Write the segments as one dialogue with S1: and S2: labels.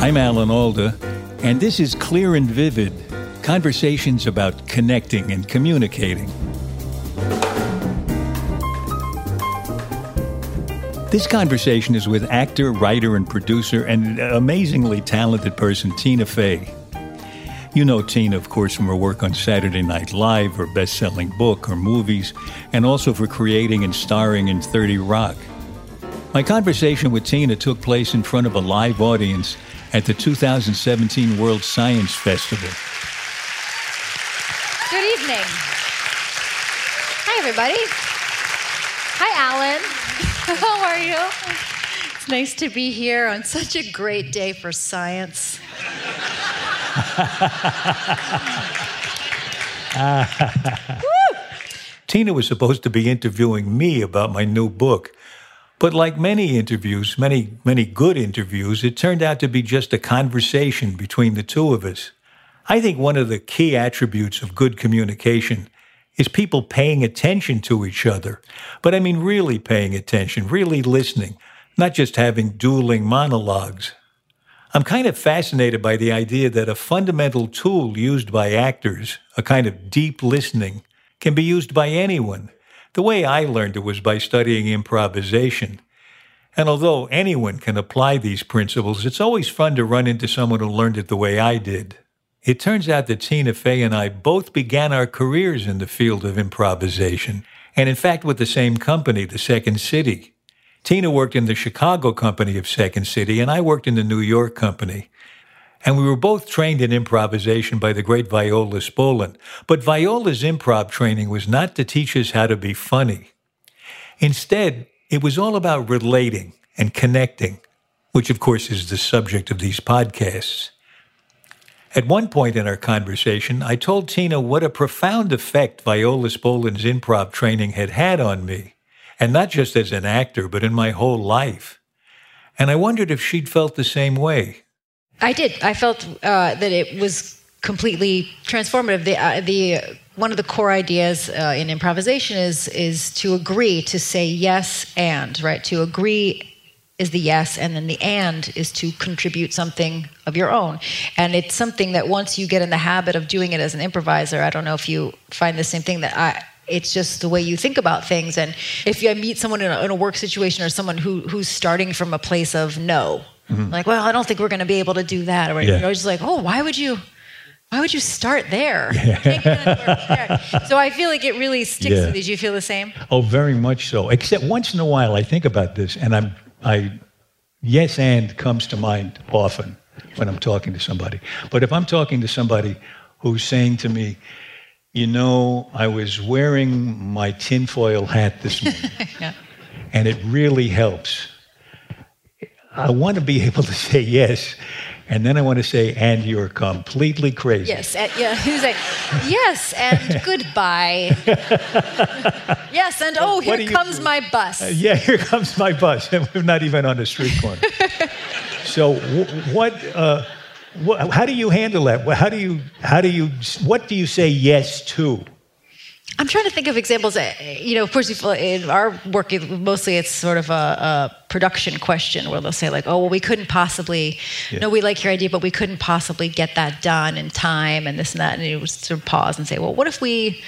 S1: I'm Alan Alda, and this is Clear and Vivid conversations about connecting and communicating. This conversation is with actor, writer, and producer, and amazingly talented person, Tina Fey. You know Tina, of course, from her work on Saturday Night Live, her best selling book, her movies, and also for creating and starring in 30 Rock. My conversation with Tina took place in front of a live audience at the 2017 World Science Festival.
S2: Good evening. Hi, everybody. Hi, Alan. How are you? It's nice to be here on such a great day for science.
S1: Tina was supposed to be interviewing me about my new book. But like many interviews, many, many good interviews, it turned out to be just a conversation between the two of us. I think one of the key attributes of good communication is people paying attention to each other. But I mean, really paying attention, really listening, not just having dueling monologues. I'm kind of fascinated by the idea that a fundamental tool used by actors, a kind of deep listening, can be used by anyone. The way I learned it was by studying improvisation. And although anyone can apply these principles, it's always fun to run into someone who learned it the way I did. It turns out that Tina Fey and I both began our careers in the field of improvisation, and in fact with the same company, the Second City. Tina worked in the Chicago company of Second City, and I worked in the New York company. And we were both trained in improvisation by the great Viola Spolin. But Viola's improv training was not to teach us how to be funny. Instead, it was all about relating and connecting, which of course is the subject of these podcasts. At one point in our conversation, I told Tina what a profound effect Viola Spolin's improv training had had on me, and not just as an actor, but in my whole life. And I wondered if she'd felt the same way.
S2: I did. I felt uh, that it was completely transformative. The, uh, the one of the core ideas uh, in improvisation is is to agree to say yes and right to agree is the yes and then the and is to contribute something of your own and it's something that once you get in the habit of doing it as an improviser i don't know if you find the same thing that i it's just the way you think about things and if you meet someone in a, in a work situation or someone who who's starting from a place of no mm-hmm. like well i don't think we're going to be able to do that or yeah. you know, just like oh why would you why would you start there? Yeah. so I feel like it really sticks yeah. with you. Do you feel the same?
S1: Oh, very much so. Except once in a while I think about this and I'm I yes and comes to mind often when I'm talking to somebody. But if I'm talking to somebody who's saying to me, you know, I was wearing my tinfoil hat this morning, yeah. and it really helps. I want to be able to say yes and then I want to say, and you're completely crazy.
S2: Yes, and, yeah. Like, yes, and goodbye. yes, and oh, here comes my bus.
S1: Uh, yeah, here comes my bus. And we're not even on the street corner. so, what, uh, what? How do you handle that? How do you? How do you? What do you say yes to?
S2: I'm trying to think of examples. Uh, you know, of course, in our work, mostly it's sort of a, a, production question where they'll say like, "Oh, well, we couldn't possibly. Yeah. No, we like your idea, but we couldn't possibly get that done in time, and this and that." And you sort of pause and say, "Well, what if we?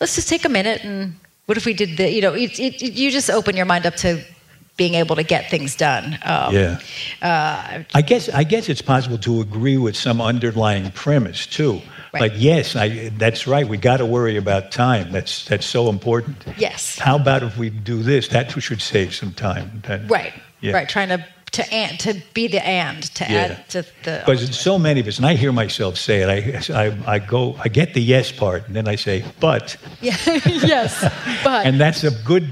S2: Let's just take a minute and what if we did the? You know, it, it, you just open your mind up to being able to get things done.
S1: Um, yeah. Uh, I guess I guess it's possible to agree with some underlying premise too. Right. Like yes, I, that's right. We got to worry about time. That's that's so important.
S2: Yes.
S1: How about if we do this? That should save some time.
S2: That, right. Yeah. Right. Trying to to and to be the and to yeah. add to the.
S1: Because so many of us, and I hear myself say it. I, I I go I get the yes part, and then I say but.
S2: Yeah. yes. But.
S1: and that's a good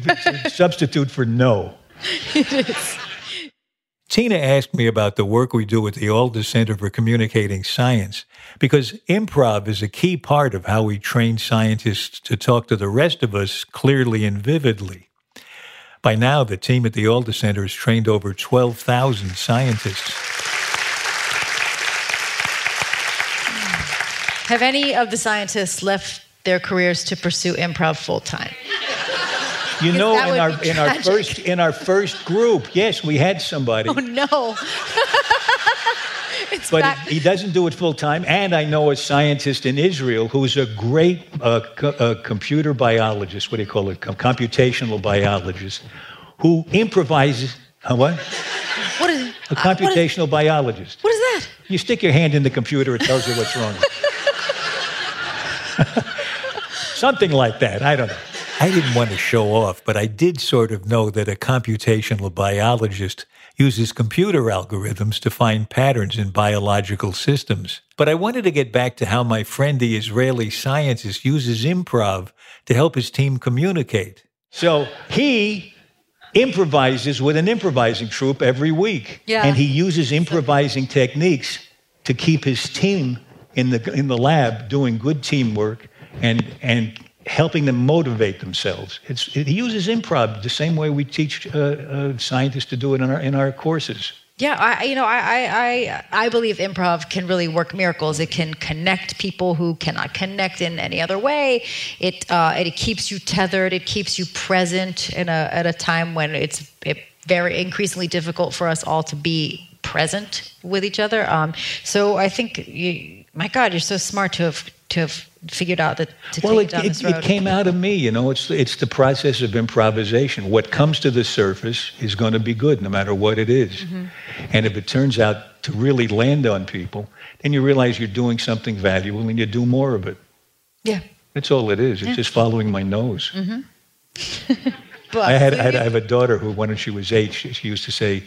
S1: substitute for no.
S2: it is.
S1: Tina asked me about the work we do at the Alda Center for Communicating Science, because improv is a key part of how we train scientists to talk to the rest of us clearly and vividly. By now, the team at the Alda Center has trained over 12,000 scientists.
S2: Have any of the scientists left their careers to pursue improv full time?
S1: You know, in our in our first in our first group, yes, we had somebody.
S2: Oh no. It's
S3: but he doesn't do it full time. And I know a scientist in Israel who's a great uh, co- uh, computer biologist. What do you call it? Com- computational biologist, who improvises. Uh, what?
S2: What is
S3: A
S2: uh, what is-
S3: computational biologist.
S2: what is that?
S3: You stick your hand in the computer, it tells you what's wrong. Something like that. I don't know. I didn't want to show off, but I did sort of know that a computational biologist uses computer algorithms to find patterns in biological systems. But I wanted to get back to how my friend, the Israeli scientist, uses improv to help his team communicate. So he improvises with an improvising troupe every week.
S2: Yeah.
S3: And he uses improvising techniques to keep his team in the, in the lab doing good teamwork and, and helping them motivate themselves. It's, it, he uses improv the same way we teach uh, uh, scientists to do it in our, in our courses.
S2: Yeah, I, you know, I, I, I, believe improv can really work miracles. It can connect people who cannot connect in any other way. It, uh, it keeps you tethered. It keeps you present in a, at a time when it's it very increasingly difficult for us all to be present with each other. Um, so I think, you, my God, you're so smart to have to have figured out that to
S3: Well,
S2: take
S3: it, it, it came out of me, you know. It's it's the process of improvisation. What comes to the surface is going to be good, no matter what it is.
S2: Mm-hmm.
S3: And if it turns out to really land on people, then you realize you're doing something valuable, and you do more of it.
S2: yeah.
S3: That's all it is. It's just following my nose.
S2: But
S3: I had, I had I have a daughter who, when she was eight, she, she used to say.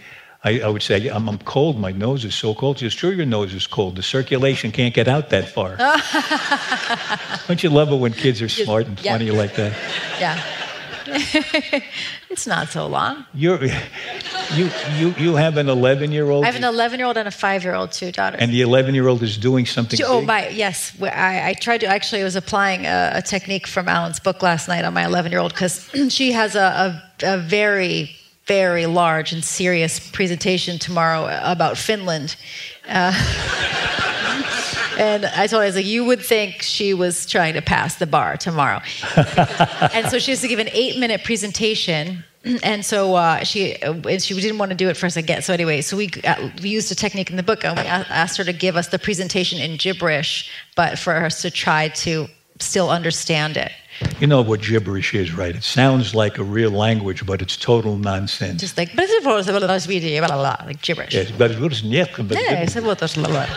S3: I, I would say, I'm, I'm cold. My nose is so cold. She says, sure, your nose is cold. The circulation can't get out that far. Don't you love it when kids are smart and
S2: Yeah.
S3: funny like that?
S2: yeah. it's not so long.
S3: You're, you, you, you have an 11 year old,
S2: I have an 11 year old and a five year old, two daughters.
S3: and the 11 year old is doing something.
S2: Oh
S3: big?
S2: my yes, I, I tried to actually. I was applying a, a technique from Alan's book last night on my 11 year old because she has a, a, a very very large and serious presentation tomorrow about Finland. Uh, and I told her, I was like, you would think she was trying to pass the bar tomorrow. and so she has to give an eight minute presentation. And so uh, she and she didn't want to do it first again. So anyway, so we, uh, we used a technique in the book, and we asked her to give us the presentation in gibberish, but for us to try to still understand it.
S3: You know what gibberish is, right? It sounds like a real language, but it's total nonsense.
S2: Just like like gibberish.
S3: Yes, but it was- yeah, but-
S2: Yeah, I said, well, that's blah, blah.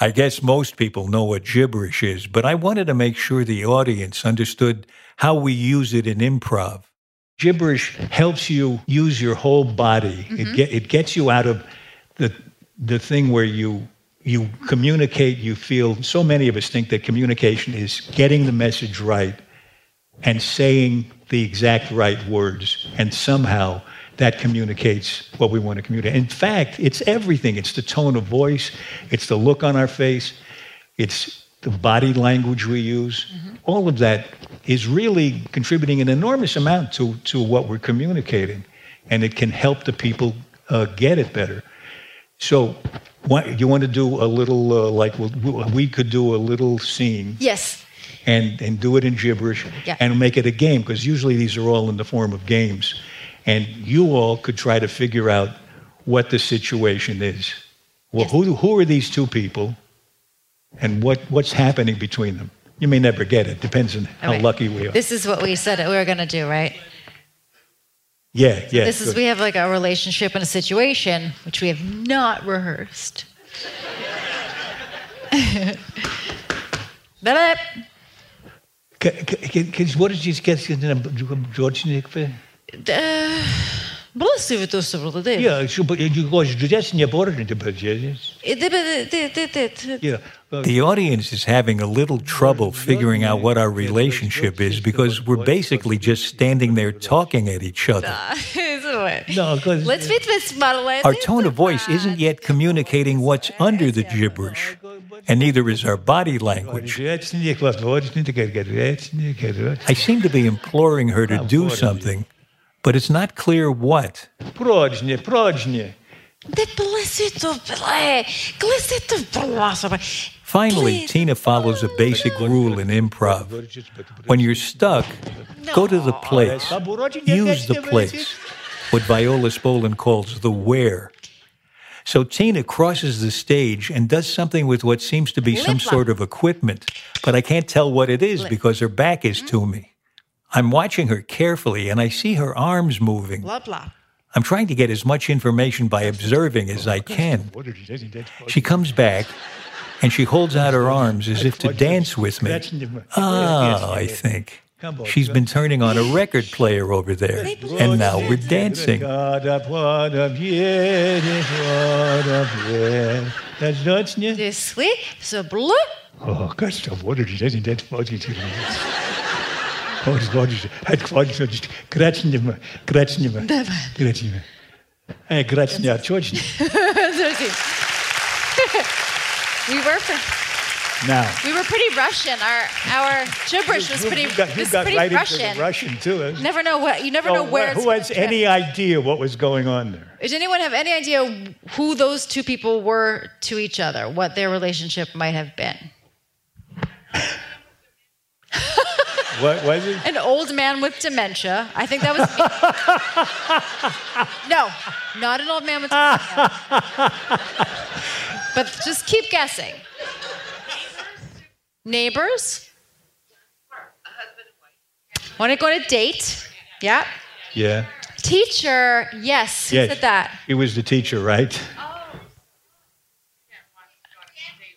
S3: I guess most people know what gibberish is, but I wanted to make sure the audience understood how we use it in improv. Gibberish helps you use your whole body. It, get, it gets you out of the, the thing where you, you communicate, you feel. So many of us think that communication is getting the message right and saying the exact right words, and somehow that communicates what we want to communicate. In fact, it's everything it's the tone of voice, it's the look on our face, it's the body language we use. All of that is really contributing an enormous amount to, to what we're communicating, and it can help the people uh, get it better. So, what, you want to do a little, uh, like we- we could do a little scene
S2: Yes.
S3: and, and do it in gibberish
S2: Yeah.
S3: and make it a game because usually these are all in the form of games. And you all could try to figure out what the situation is. Well,
S2: Yes.
S3: who, who are these two people and what, what's happening between them? You may never get it. Depends on how
S2: Okay.
S3: lucky we are.
S2: This is what we said we were going to do, right?
S3: Yeah, yeah.
S2: This is
S3: good.
S2: we have like a relationship and a situation which we have not rehearsed. Blah,
S3: K- k- k- what did you get? George Nikve?
S2: blah.
S3: Blăsăvi tu să vrădă. Ia, și goși județi neborni de băgeți.
S2: The
S3: audience is having a little trouble figuring out what our relationship is because we're basically just standing there talking at each other. Our tone of voice isn't yet communicating what's under the gibberish, and neither is our body language. I seem to be imploring her to do something, but it's not clear what.
S4: Прочні, прочні.
S3: Finally, Tina follows a basic rule in improv. When you're stuck, go to the place. Use the place, what Viola Spolin calls the where.
S1: So Tina crosses the stage and does something with what seems to be some
S2: Lip lock.
S1: sort of equipment, but I can't tell what it is because her back is to me. I'm watching her carefully and I see her arms moving.
S2: Blah blah.
S1: I'm trying to get as much information by observing as I can. She comes back and she holds out her arms as if to dance with me. Ah, I think. She's been turning on a record player over there, and now we're dancing.
S2: This way. So blah.
S3: O, Gott, wodržite, Грачнема, грачнема, грачнема. Ej, грачня, точно.
S2: we were pre-
S3: Now,
S2: we were pretty Russian. Our our gibberish was
S3: you,
S2: pretty,
S3: you got, you
S2: was
S3: got
S2: pretty
S3: right
S2: Russian.
S3: into the Russian too. huh?
S2: Never know what you never
S3: So
S2: know where.
S3: who
S2: it's
S3: has
S2: gonna
S3: any
S2: trend.
S3: idea what was going on there?
S2: Does anyone have any idea who those two people were to each other? What their relationship might have been?
S3: What was it?
S2: An old man with dementia. I think that was. no, not an old man with dementia. but just keep guessing. Neighbors. Want to go on a date? Yeah.
S3: Yeah.
S2: Teacher. Yes. Who
S3: Yes.
S2: said that?
S3: He was the teacher, right?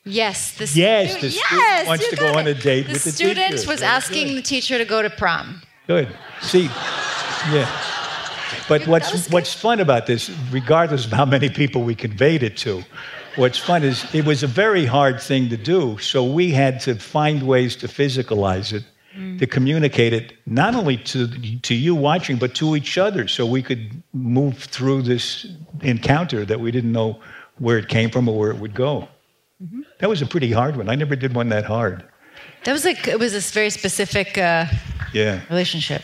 S2: Yes. The
S3: Yes,
S2: stu-
S3: the student wants to go on a date
S2: the
S3: with the
S2: student was
S3: Very
S2: asking
S3: good.
S2: the teacher to go to prom.
S3: Good. See, yeah. But
S2: was
S3: what's what's fun about this, regardless of how many people we conveyed it to, what's fun is it was a very hard thing to do. So we had to find ways to physicalize it,
S2: Mm.
S3: to communicate it not only to to you watching, but to each other, so we could move through this encounter that we didn't know where it came from or where it would go.
S2: Mm-hmm.
S3: That was a pretty hard one. I never did one that hard.
S2: That was like it was this very specific uh,
S3: Yeah.
S2: relationship.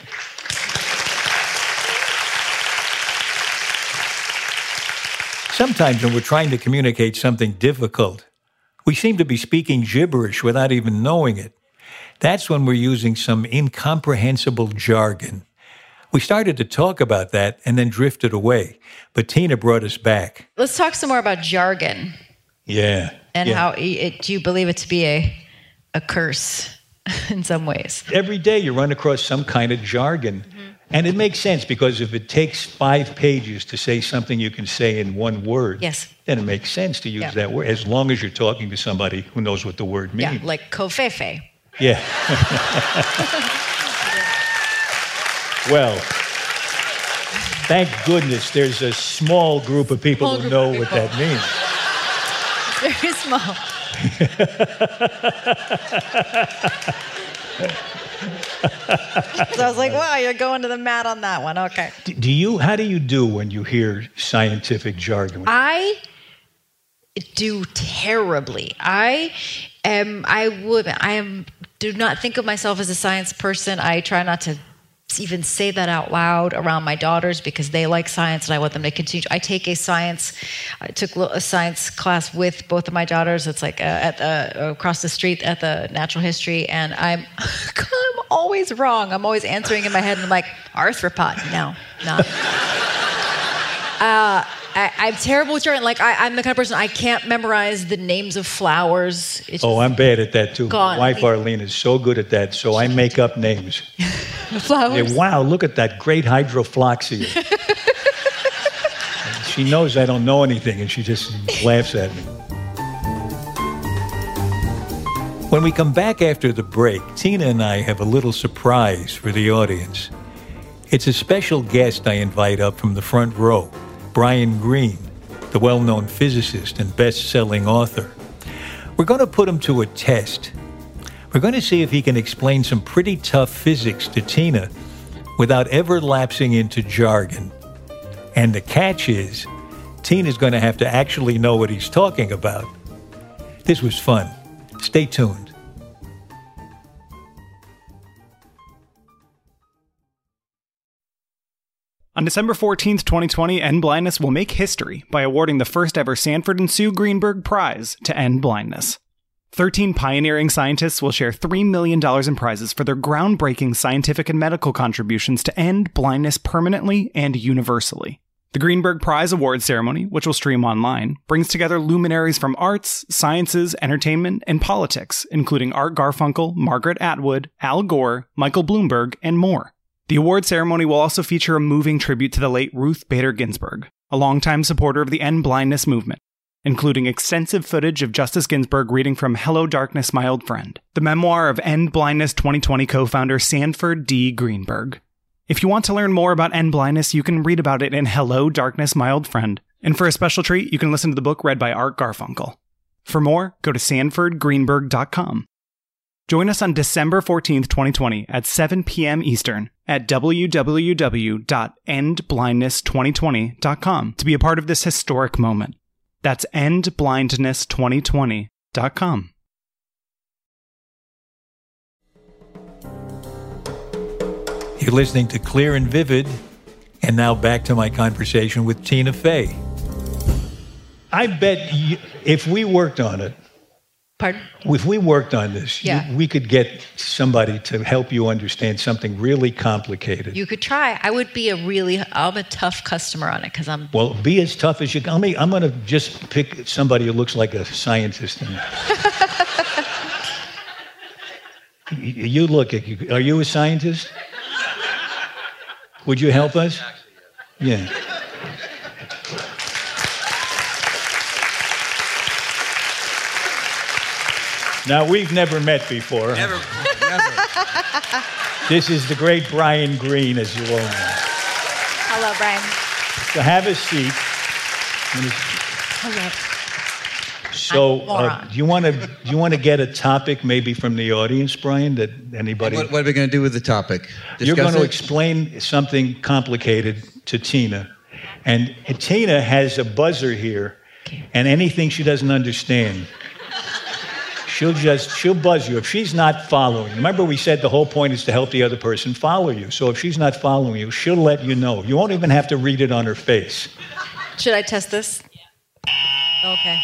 S1: Sometimes when we're trying to communicate something difficult, we seem to be speaking gibberish without even knowing it. That's when we're using some incomprehensible jargon. We started to talk about that and then drifted away, but Tina brought us back.
S2: Let's talk some more about jargon
S3: Yeah.
S2: And
S3: yeah.
S2: how it, do you believe it to be a a curse in some ways?
S3: every day you run across some kind of jargon. Mm-hmm. And it makes sense because if it takes five pages to say something you can say in one word,
S2: Yes.
S3: then it makes sense to use
S2: Yeah.
S3: that word as long as you're talking to somebody who knows what the word means.
S2: Yeah, like covfefe.
S3: Yeah. well, thank goodness there's a small group of people
S2: Small
S3: who know what
S2: people.
S3: that means.
S2: Very small. so I was like, wow, you're going to the mat on that one. Okay.
S3: Do you? How do you do when you hear scientific jargon?
S2: I do terribly. I am. I would. I am. Do not think of myself as a science person. I try not to even say that out loud around my daughters because they like science and I want them to continue. I take a science. I took a science class with both of my daughters. It's like uh, at the across the street at the natural history, and I'm. I'm always wrong. I'm always answering in my head, and I'm like arthropod. No, not. Uh, I, I'm terrible with jargon. Like I, I'm the kind of person I can't memorize the names of flowers. It's
S3: Oh, I'm bad at that too.
S2: Gone.
S3: My wife Arlene is so good at that, so I make up names.
S2: flowers.
S3: Hey, wow, look at that great hydrofloxia. she knows I don't know anything, and she just laughs at me.
S1: When we come back after the break, Tina and I have a little surprise for the audience. It's a special guest I invite up from the front row, Brian Greene, the well known physicist and best selling author. We're going to put him to a test. We're going to see if he can explain some pretty tough physics to Tina without ever lapsing into jargon. And the catch is, Tina's going to have to actually know what he's talking about. This was fun. Stay tuned.
S5: On December 14th, 2020, End Blindness will make history by awarding the first ever Sanford and Sue Greenberg Prize to end blindness. 13 pioneering scientists will share $3 million in prizes for their groundbreaking scientific and medical contributions to end blindness permanently and universally. The Greenberg Prize Award ceremony, which will stream online, brings together luminaries from arts, sciences, entertainment, and politics, including Art Garfunkel, Margaret Atwood, Al Gore, Michael Bloomberg, and more. The award ceremony will also feature a moving tribute to the late Ruth Bader Ginsburg, a longtime supporter of the end blindness movement, including extensive footage of Justice Ginsburg reading from Hello Darkness, My Old Friend, the memoir of End Blindness 2020 co founder Sanford D. Greenberg. If you want to learn more about end blindness, you can read about it in Hello Darkness, My Old Friend. And for a special treat, you can listen to the book read by Art Garfunkel. For more, go to sanfordgreenberg.com. Join us on December 14th, 2020 at 7 p.m. Eastern at www.endblindness2020.com to be a part of this historic moment. That's endblindness2020.com.
S1: You're listening to Clear and Vivid, and now back to my conversation with Tina Fey.
S3: I bet you, if we worked on it,
S2: Pardon?
S3: if we worked on this, you- we could get somebody to help you understand something really complicated.
S2: You could try. I would be a really, I'm a tough customer on it because I'm.
S3: well, be as tough as you can. I mean, I'm going to just pick somebody who looks like a scientist. And you you look at. Are you a scientist? Would you help us? Yeah. Now we've never met before.
S6: Never, never.
S3: This is the great Brian Greene, as you all know.
S2: Hello, Brian.
S3: So have a seat.
S2: Hello.
S3: So, uh, do you want to do you want to get a topic maybe from the audience, Brian? That anybody
S6: What, what are we going to do with the topic?
S3: you're
S6: Discuss
S3: going to explain something complicated to Tina, and Tina has a buzzer here, and anything she doesn't understand, she'll just she'll buzz you if she's not following. Remember, we said the whole point is to help the other person follow you. So if she's not following you, she'll let you know. You won't even have to read it on her face.
S2: Should I test this? Okay.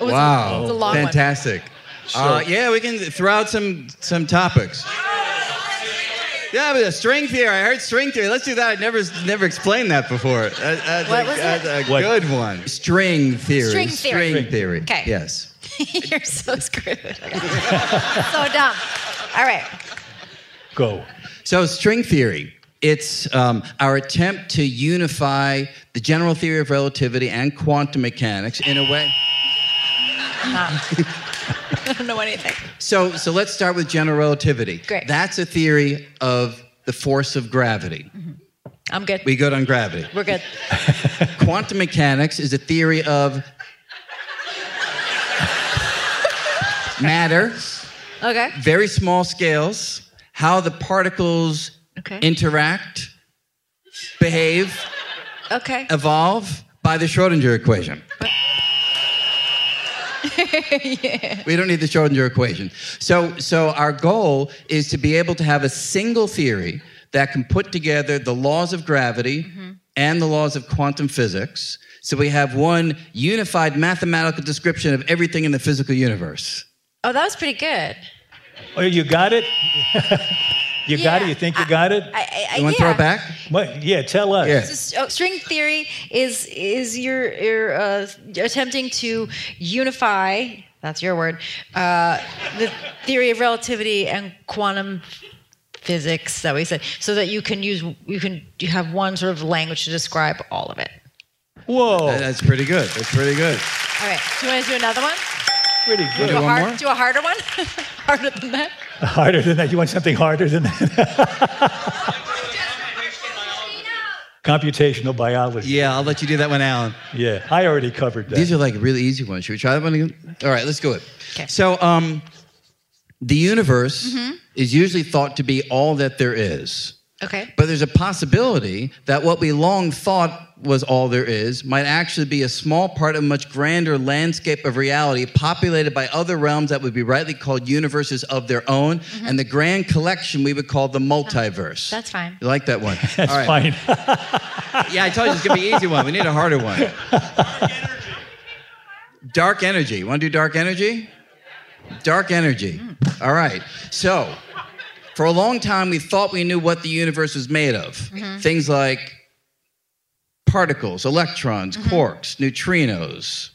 S2: It was a-
S6: Wow,
S2: it was a long one.
S6: fantastic. uh, yeah, we can throw out some some topics. Yeah, but a string theory. I heard string theory. Let's do that. I never never explained that before. That- That's,
S2: What
S6: a,
S2: was it?
S6: that's a
S3: What?
S6: good one. String theory.
S2: String theory.
S6: String theory.
S2: Okay.
S6: Yes.
S2: You're so screwed. so dumb. All right.
S3: Go.
S6: So, string theory. It's um, our attempt to unify the general theory of relativity and quantum mechanics in a way.
S2: I don't know anything.
S6: So, so let's start with general relativity.
S2: Great.
S6: That's a theory of the force of gravity.
S2: I'm good.
S6: We good on gravity.
S2: We're good.
S6: Quantum mechanics is a theory of matter,
S2: Okay.
S6: very small scales, how the particles
S2: Okay.
S6: interact, behave,
S2: Okay.
S6: evolve by the Schrodinger equation. We don't need the Schrodinger equation. So, so our goal is to be able to have a single theory that can put together the laws of gravity mm-hmm. and the laws of quantum physics. So we have one unified mathematical description of everything in the physical universe.
S2: Oh, that was pretty good.
S3: Oh, you got it. you got it. You think you got it?
S2: I, I, I,
S6: You want to
S2: yeah.
S6: throw it back?
S3: What? Yeah. Tell us.
S6: Yeah.
S2: This is- oh, string theory is is your your uh, attempting to unify. That's your word. Uh, the theory of relativity and quantum physics that we said, so that you can use you can you have one sort of language to describe all of it.
S3: Whoa.
S6: That's pretty good. That's pretty good.
S2: All right. Do you want to do another one?
S3: Pretty good.
S2: Do a,
S6: one
S2: hard,
S6: more?
S2: do a harder one? harder than that?
S3: Harder than that. You want something harder than that? Computational biology.
S6: Yeah, I'll let you do that one, Alan.
S3: Yeah. I already covered that.
S6: These are like really easy ones. Should we try that one again? All right, let's do it.
S2: Okay.
S6: So, um, the universe is usually thought to be all that there is.
S2: Okay.
S6: But there's a possibility that what we long thought was all there is might actually be a small part of a much grander landscape of reality populated by other realms that would be rightly called universes of their own. Mm-hmm. And the grand collection we would call the multiverse.
S2: That's fine.
S6: You like that one?
S3: That's
S6: All right.
S3: fine.
S6: Yeah, I told you it's gonna be an easy one. We need a harder one. Dark energy. Want to do dark energy? Dark energy. Mm. All right. So, for a long time, we thought we knew what the universe was made of. Things like particles, electrons,
S2: Mm-hmm.
S6: quarks, neutrinos.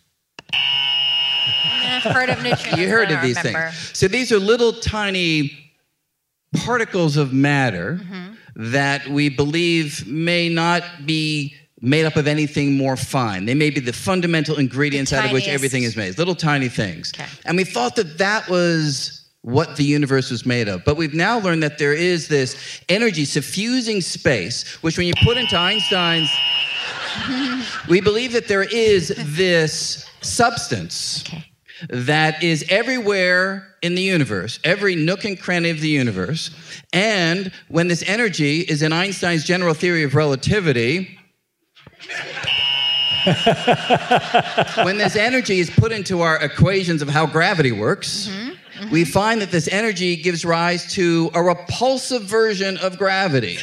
S2: I've heard of neutrinos.
S6: You heard of these
S2: remember.
S6: things. So these are little tiny particles of matter
S2: Mm-hmm.
S6: that we believe may not be made up of anything more fine. They may be the fundamental ingredients out of which everything is made, little tiny things.
S2: Okay.
S6: And we thought that that was what the universe was made of. But we've now learned that there is this energy suffusing space, which when you put into Einstein's, we believe that there is this substance
S2: Okay.
S6: that is everywhere in the universe, every nook and cranny of the universe. And when this energy is in Einstein's general theory of relativity, when this energy is put into our equations of how gravity works, mm-hmm. We find that this energy gives rise to a repulsive version of gravity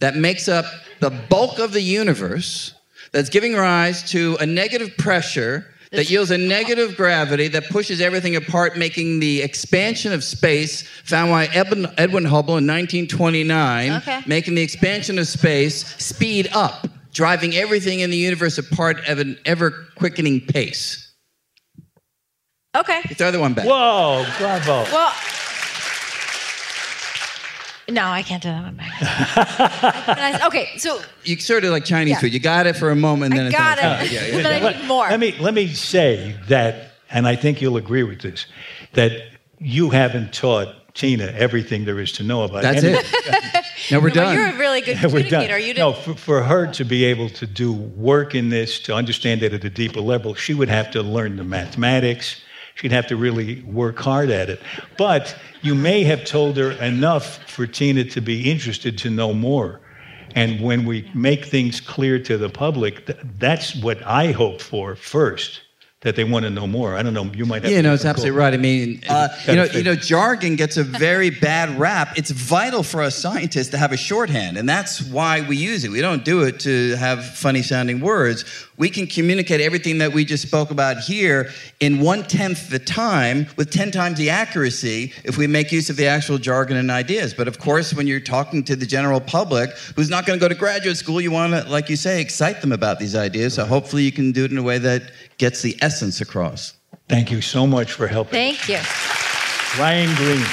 S6: that makes up the bulk of the universe, that's giving rise to a negative pressure that yields a negative gravity that pushes everything apart, making the expansion of space found by Edwin, Edwin Hubble in 1929,
S2: Okay.
S6: making the expansion of space speed up, driving everything in the universe apart at an ever quickening pace.
S2: Okay.
S6: Get the other one back.
S1: Whoa, bravo.
S2: Well, no, I can't do that one back. okay, so
S6: You sort of like Chinese
S2: Yeah.
S6: food. You got it for a moment, and then
S2: I
S6: it's
S2: got
S6: not-
S2: it.
S6: Yeah, yeah.
S2: But then I need more.
S1: Let me let me say that, and I think you'll agree with this, that you haven't taught Tina everything there is to know about.
S6: That's
S1: any-
S6: it. No, we're
S2: Well,
S6: done.
S2: you're a really good
S1: We're done.
S2: communicator. You
S1: no,
S2: didn't.
S1: for, for her to be able to do work in this, to understand it at a deeper level, she would have to learn the mathematics. She'd have to really work hard at it. But you may have told her enough for Tina to be interested to know more. And when we make things clear to the public, th- that's what I hope for first, that they want to know more. I don't know, you might have
S6: Yeah, no, it's absolutely right. I mean, uh, you know, you know, jargon gets a very bad rap. It's vital for us scientists to have a shorthand, and that's why we use it. We don't do it to have funny sounding words. We can communicate everything that we just spoke about here in one tenth the time with ten times the accuracy if we make use of the actual jargon and ideas. But of course, when you're talking to the general public who's not going to go to graduate school, you want to, like you say, excite them about these ideas. So hopefully, you can do it in a way that gets the essence across.
S1: Thank you so much for helping.
S2: Thank you.
S1: Brian Greene.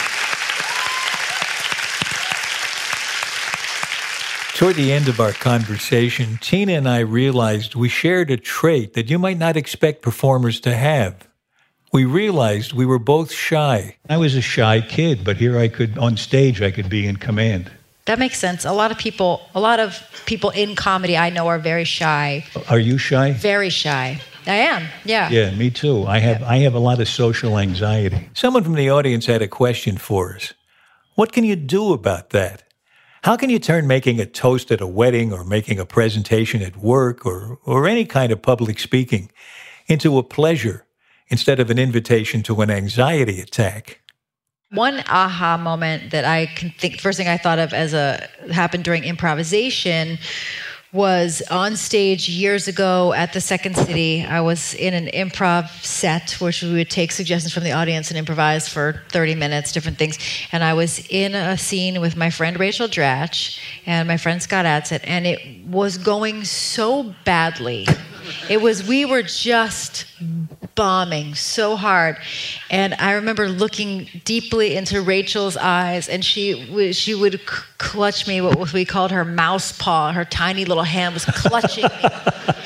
S1: Toward the end of our conversation, Tina and I realized we shared a trait that you might not expect performers to have. We realized we were both shy. I was a shy kid, but here I could, on stage, I could be in command.
S2: That makes sense. A lot of people, a lot of people in comedy I know are very shy.
S1: Are you shy?
S2: Very shy. I am. Yeah.
S1: Yeah, me too. I have I have a lot of social anxiety. Someone from the audience had a question for us. What can you do about that? How can you turn making a toast at a wedding or making a presentation at work or or any kind of public speaking into a pleasure instead of an invitation to an anxiety attack?
S2: One aha moment that I can think, first thing I thought of as a happened during improvisation was on stage years ago at the Second City. I was in an improv set, which we would take suggestions from the audience and improvise for 30 minutes, different things. And I was in a scene with my friend Rachel Dratch and my friend Scott Adsit, and it was going so badly. It was, we were just bombing so hard. And I remember looking deeply into Rachel's eyes, and she she would clutch me. What we called her mouse paw. Her tiny little hand was clutching me,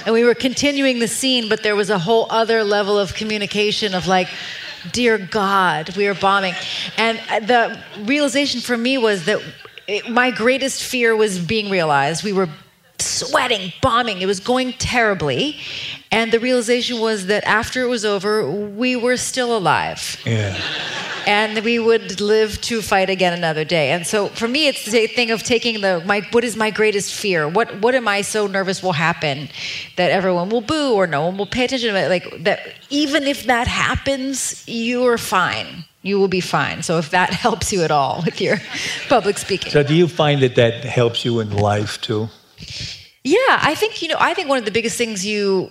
S2: and we were continuing the scene. But there was a whole other level of communication of like. Dear God, we were bombing. And uh, the realization for me was that it, my greatest fear was being realized. We were sweating, bombing. It was going terribly. And the realization was that after it was over, we were still alive.
S1: Yeah.
S2: And we would live to fight again another day. And so for me, it's the thing of taking the my what is my greatest fear? What what am I so nervous will happen that everyone will boo or no one will pay attention to it? Like that even if that happens, you are fine. You will be fine. So if that helps you at all with your public speaking.
S1: So do you find that that helps you in life too?
S2: Yeah, I think you know. I think one of the biggest things you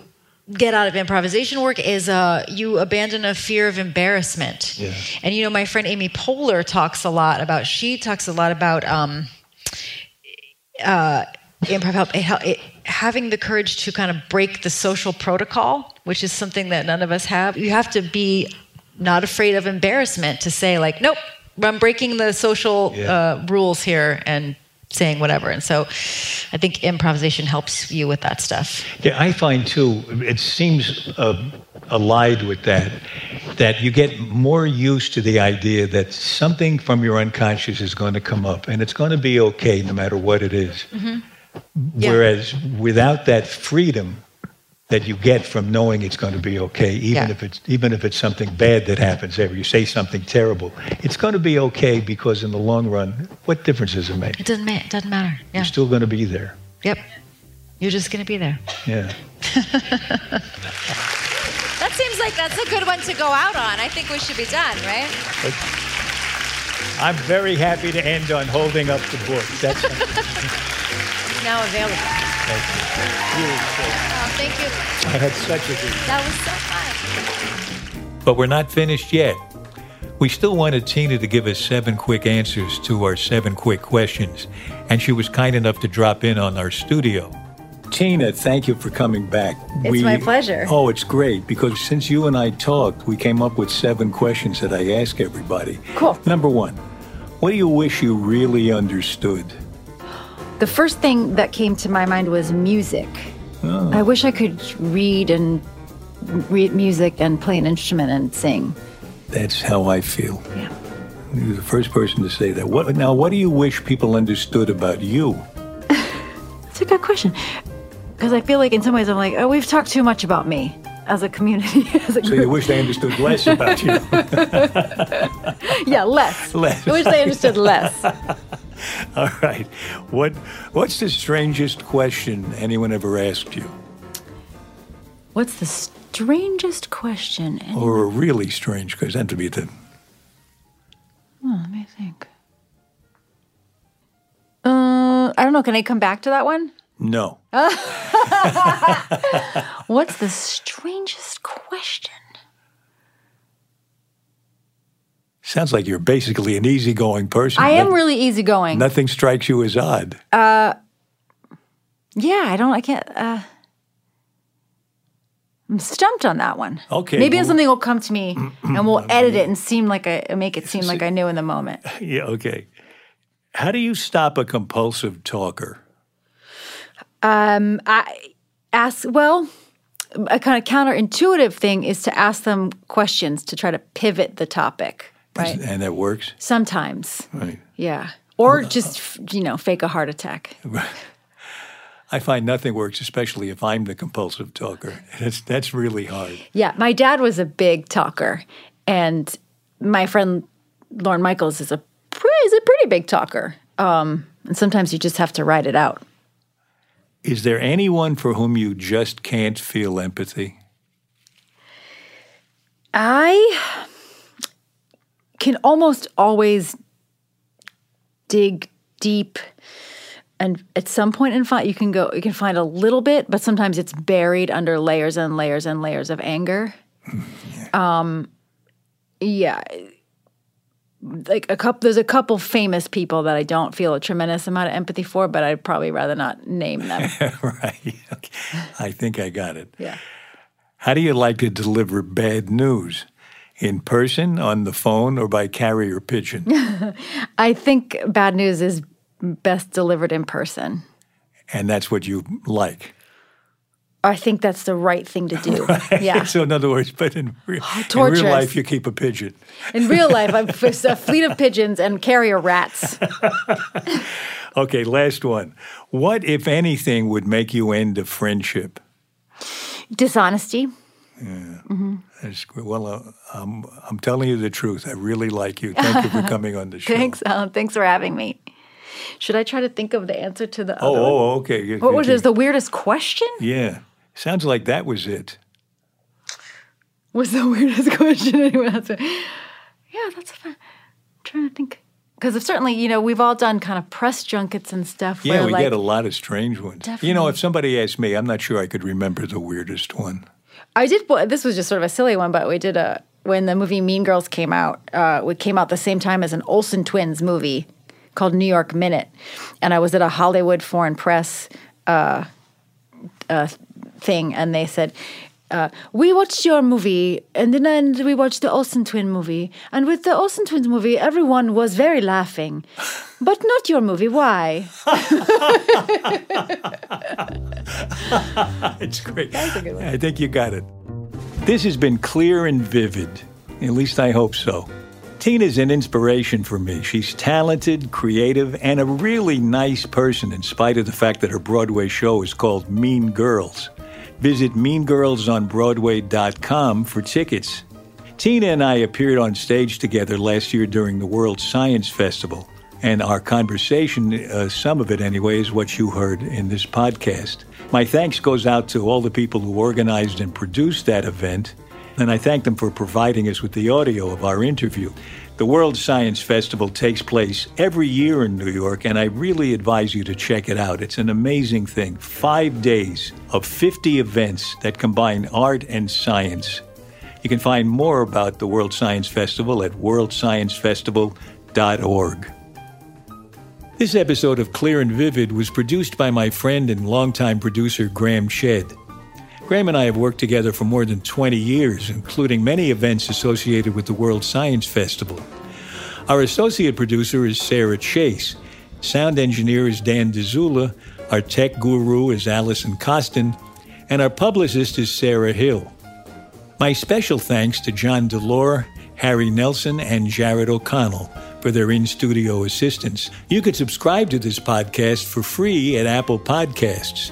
S2: get out of improvisation work is uh, you abandon a fear of embarrassment.
S1: Yeah.
S2: And you know, my friend Amy Poehler talks a lot about. She talks a lot about um, uh,
S7: improv help, it, it, having the courage to kind of break the social protocol, which is something that none of us have. You have to be not afraid of embarrassment to say like, nope, I'm breaking the social
S3: Yeah.
S7: uh, rules here and saying whatever. And so, I think improvisation helps you with that stuff.
S3: Yeah, I find too, it seems uh, allied with that, that you get more used to the idea that something from your unconscious is going to come up and it's going to be okay no matter what it is.
S7: Yeah.
S3: Whereas without that freedom that you get from knowing it's going to be okay, even
S7: Yeah.
S3: if it's even if it's something bad that happens, ever. you say something terrible, it's going to be okay because in the long run, what difference does it make?
S7: It doesn't, ma- it doesn't matter. Yeah.
S3: You're still going to be there.
S7: Yep. You're just going to be there.
S3: Yeah.
S7: That seems like that's a good one to go out on. I think we should be done, right?
S3: I'm very happy to end on holding up the book. That's
S7: now available.
S3: Really.
S7: Oh, thank you.
S3: I had such a good.
S7: That was so fun.
S1: But we're not finished yet. We still wanted Tina to give us seven quick answers to our seven quick questions, and she was kind enough to drop in on our studio. Tina, thank you for coming back.
S7: It's my pleasure.
S1: Oh, it's great because since you and I talked, we came up with seven questions that I ask everybody.
S2: Cool.
S1: Number one, what do you wish you really understood?
S2: The first thing that came to my mind was music. Oh. I wish I could read and read music and play an instrument and sing.
S1: That's how I feel.
S2: Yeah.
S1: You're the first person to say that. What, now, what do you wish people understood about you?
S2: It's a good question. Because I feel like in some ways I'm like, oh, we've talked too much about me as a community, as a
S1: So you wish they understood less about you.
S2: yeah, less.
S1: Less.
S2: I wish they understood less.
S1: All right. What What's the strangest question anyone ever asked you,
S2: What's the strangest question?
S1: Or a really strange question? To be the
S2: oh, let me think. Uh, I don't know. Can I come back to that one?
S1: no.
S2: What's the strangest question?
S1: Sounds like you're basically an easygoing person.
S2: I am really easygoing.
S1: Nothing strikes you as odd.
S2: Uh, Yeah, I don't. I can't. Uh, I'm stumped on that one.
S1: Okay,
S2: maybe
S1: well-
S2: something will come to me, and we'll edit it and seem like I make it seem like I knew in the moment.
S1: Yeah. Okay. How do you stop a compulsive talker?
S2: Um, I ask. Well, a kind of counterintuitive thing is to ask them questions to try to pivot the topic. Right.
S1: And that works.
S2: Sometimes,
S1: Right.
S2: yeah, or just you know, fake a heart attack.
S1: I find nothing works, especially if I'm the compulsive talker. That's that's really hard.
S2: Yeah, my dad was a big talker, and my friend Lorne Michaels is a pretty, is a pretty big talker. Um, and sometimes you just have to write it out.
S1: Is there anyone for whom you just can't feel empathy?
S2: I can almost always dig deep and at some point in fight you can go you can find a little bit but sometimes it's buried under layers and layers and layers of anger um yeah like a couple there's a couple famous people that I don't feel a tremendous amount of empathy for but I'd probably rather not name them
S1: right. Okay. I think I got it.
S2: yeah
S1: How do you like to deliver bad news? In person, on the phone, or by carrier pigeon?
S2: I think bad news is best delivered in person
S1: and that's what you like.
S2: I think that's the right thing to do. Yeah.
S1: So, in other words, but in, re- ah, in real life, you keep a pigeon.
S2: In real life, I'm a fleet of pigeons and carrier rats.
S1: Okay, last one. What, if anything, would make you end a friendship?
S2: Dishonesty.
S1: That's, well, uh, I'm, I'm telling you the truth. I really like you. Thank you for coming on the show.
S2: Thanks, Alan. Thanks for having me. Should I try to think of the answer to the
S1: Oh,
S2: other
S1: oh, okay.
S2: What was? The weirdest question?
S1: Yeah. Sounds like that was it.
S2: Was the weirdest question anyone answered? Yeah, that's fine. I'm trying to think. Because certainly, you know, we've all done kind of press junkets and stuff.
S1: Yeah, we
S2: like,
S1: get a lot of strange ones. You know, if somebody asked me, I'm not sure I could remember the weirdest one.
S2: I did. This was just sort of a silly one, but we did a when the movie Mean Girls came out. Uh, it came out the same time as an Olsen twins movie
S8: called New York Minute, and I was at a Hollywood Foreign Press uh, uh, thing, and they said. Uh, we watched your movie, and then we watched the Olsen twin movie. And with the Olsen twins movie, everyone was very laughing, but not your movie. Why?
S1: it's great. I think you got it. This has been clear and vivid. At least I hope so. Tina's an inspiration for me. She's talented, creative, and a really nice person, in spite of the fact that her Broadway show is called Mean Girls. Visit meangirlsonbroadway.com for tickets. Tina and I appeared on stage together last year during the World Science Festival. And our conversation, uh, some of it anyway, is what you heard in this podcast. My thanks goes out to all the people who organized and produced that event, and I thank them for providing us with the audio of our interview. The World Science Festival takes place every year in New York, and I really advise you to check it out. It's an amazing thing. Five days of 50 events that combine art and science. You can find more about the World Science Festival at worldsciencefestival.org. This episode of Clear and Vivid was produced by my friend and longtime producer Graham Chedd. Graham and I have worked together for more than 20 years, including many events associated with the World Science Festival. Our associate producer is Sarah Chase. Sound engineer is Dan Dzula. Our tech guru is Allison Costin. And our publicist is Sarah Hill. My special thanks to John Delore, Harry Nelson, and Jared O'Connell for their in studio assistance. You can subscribe to this podcast for free at Apple Podcasts.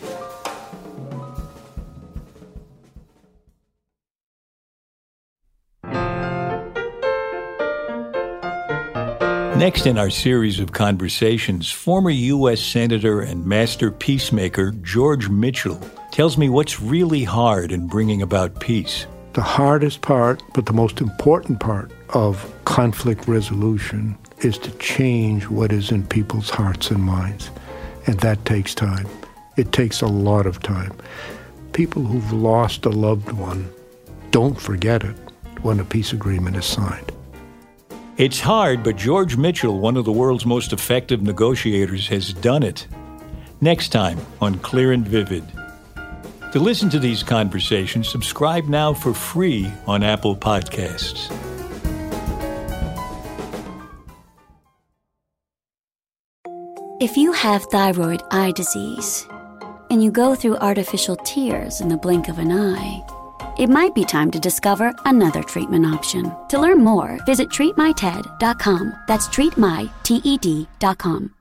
S1: Next in our series of conversations, former U.S. Senator and master peacemaker George Mitchell tells me what's really hard in bringing about peace.
S9: The hardest part, but the most important part of conflict resolution is to change what is in people's hearts and minds. And that takes time. It takes a lot of time. People who've lost a loved one don't forget it when a peace agreement is signed.
S1: It's hard, but George Mitchell, one of the world's most effective negotiators, has done it. Next time on Clear and Vivid. To listen to these conversations, subscribe now for free on Apple Podcasts.
S10: If you have thyroid eye disease and you go through artificial tears in the blink of an eye, it might be time to discover another treatment option. To learn more, visit treatmyted.com. That's treatmyted.com.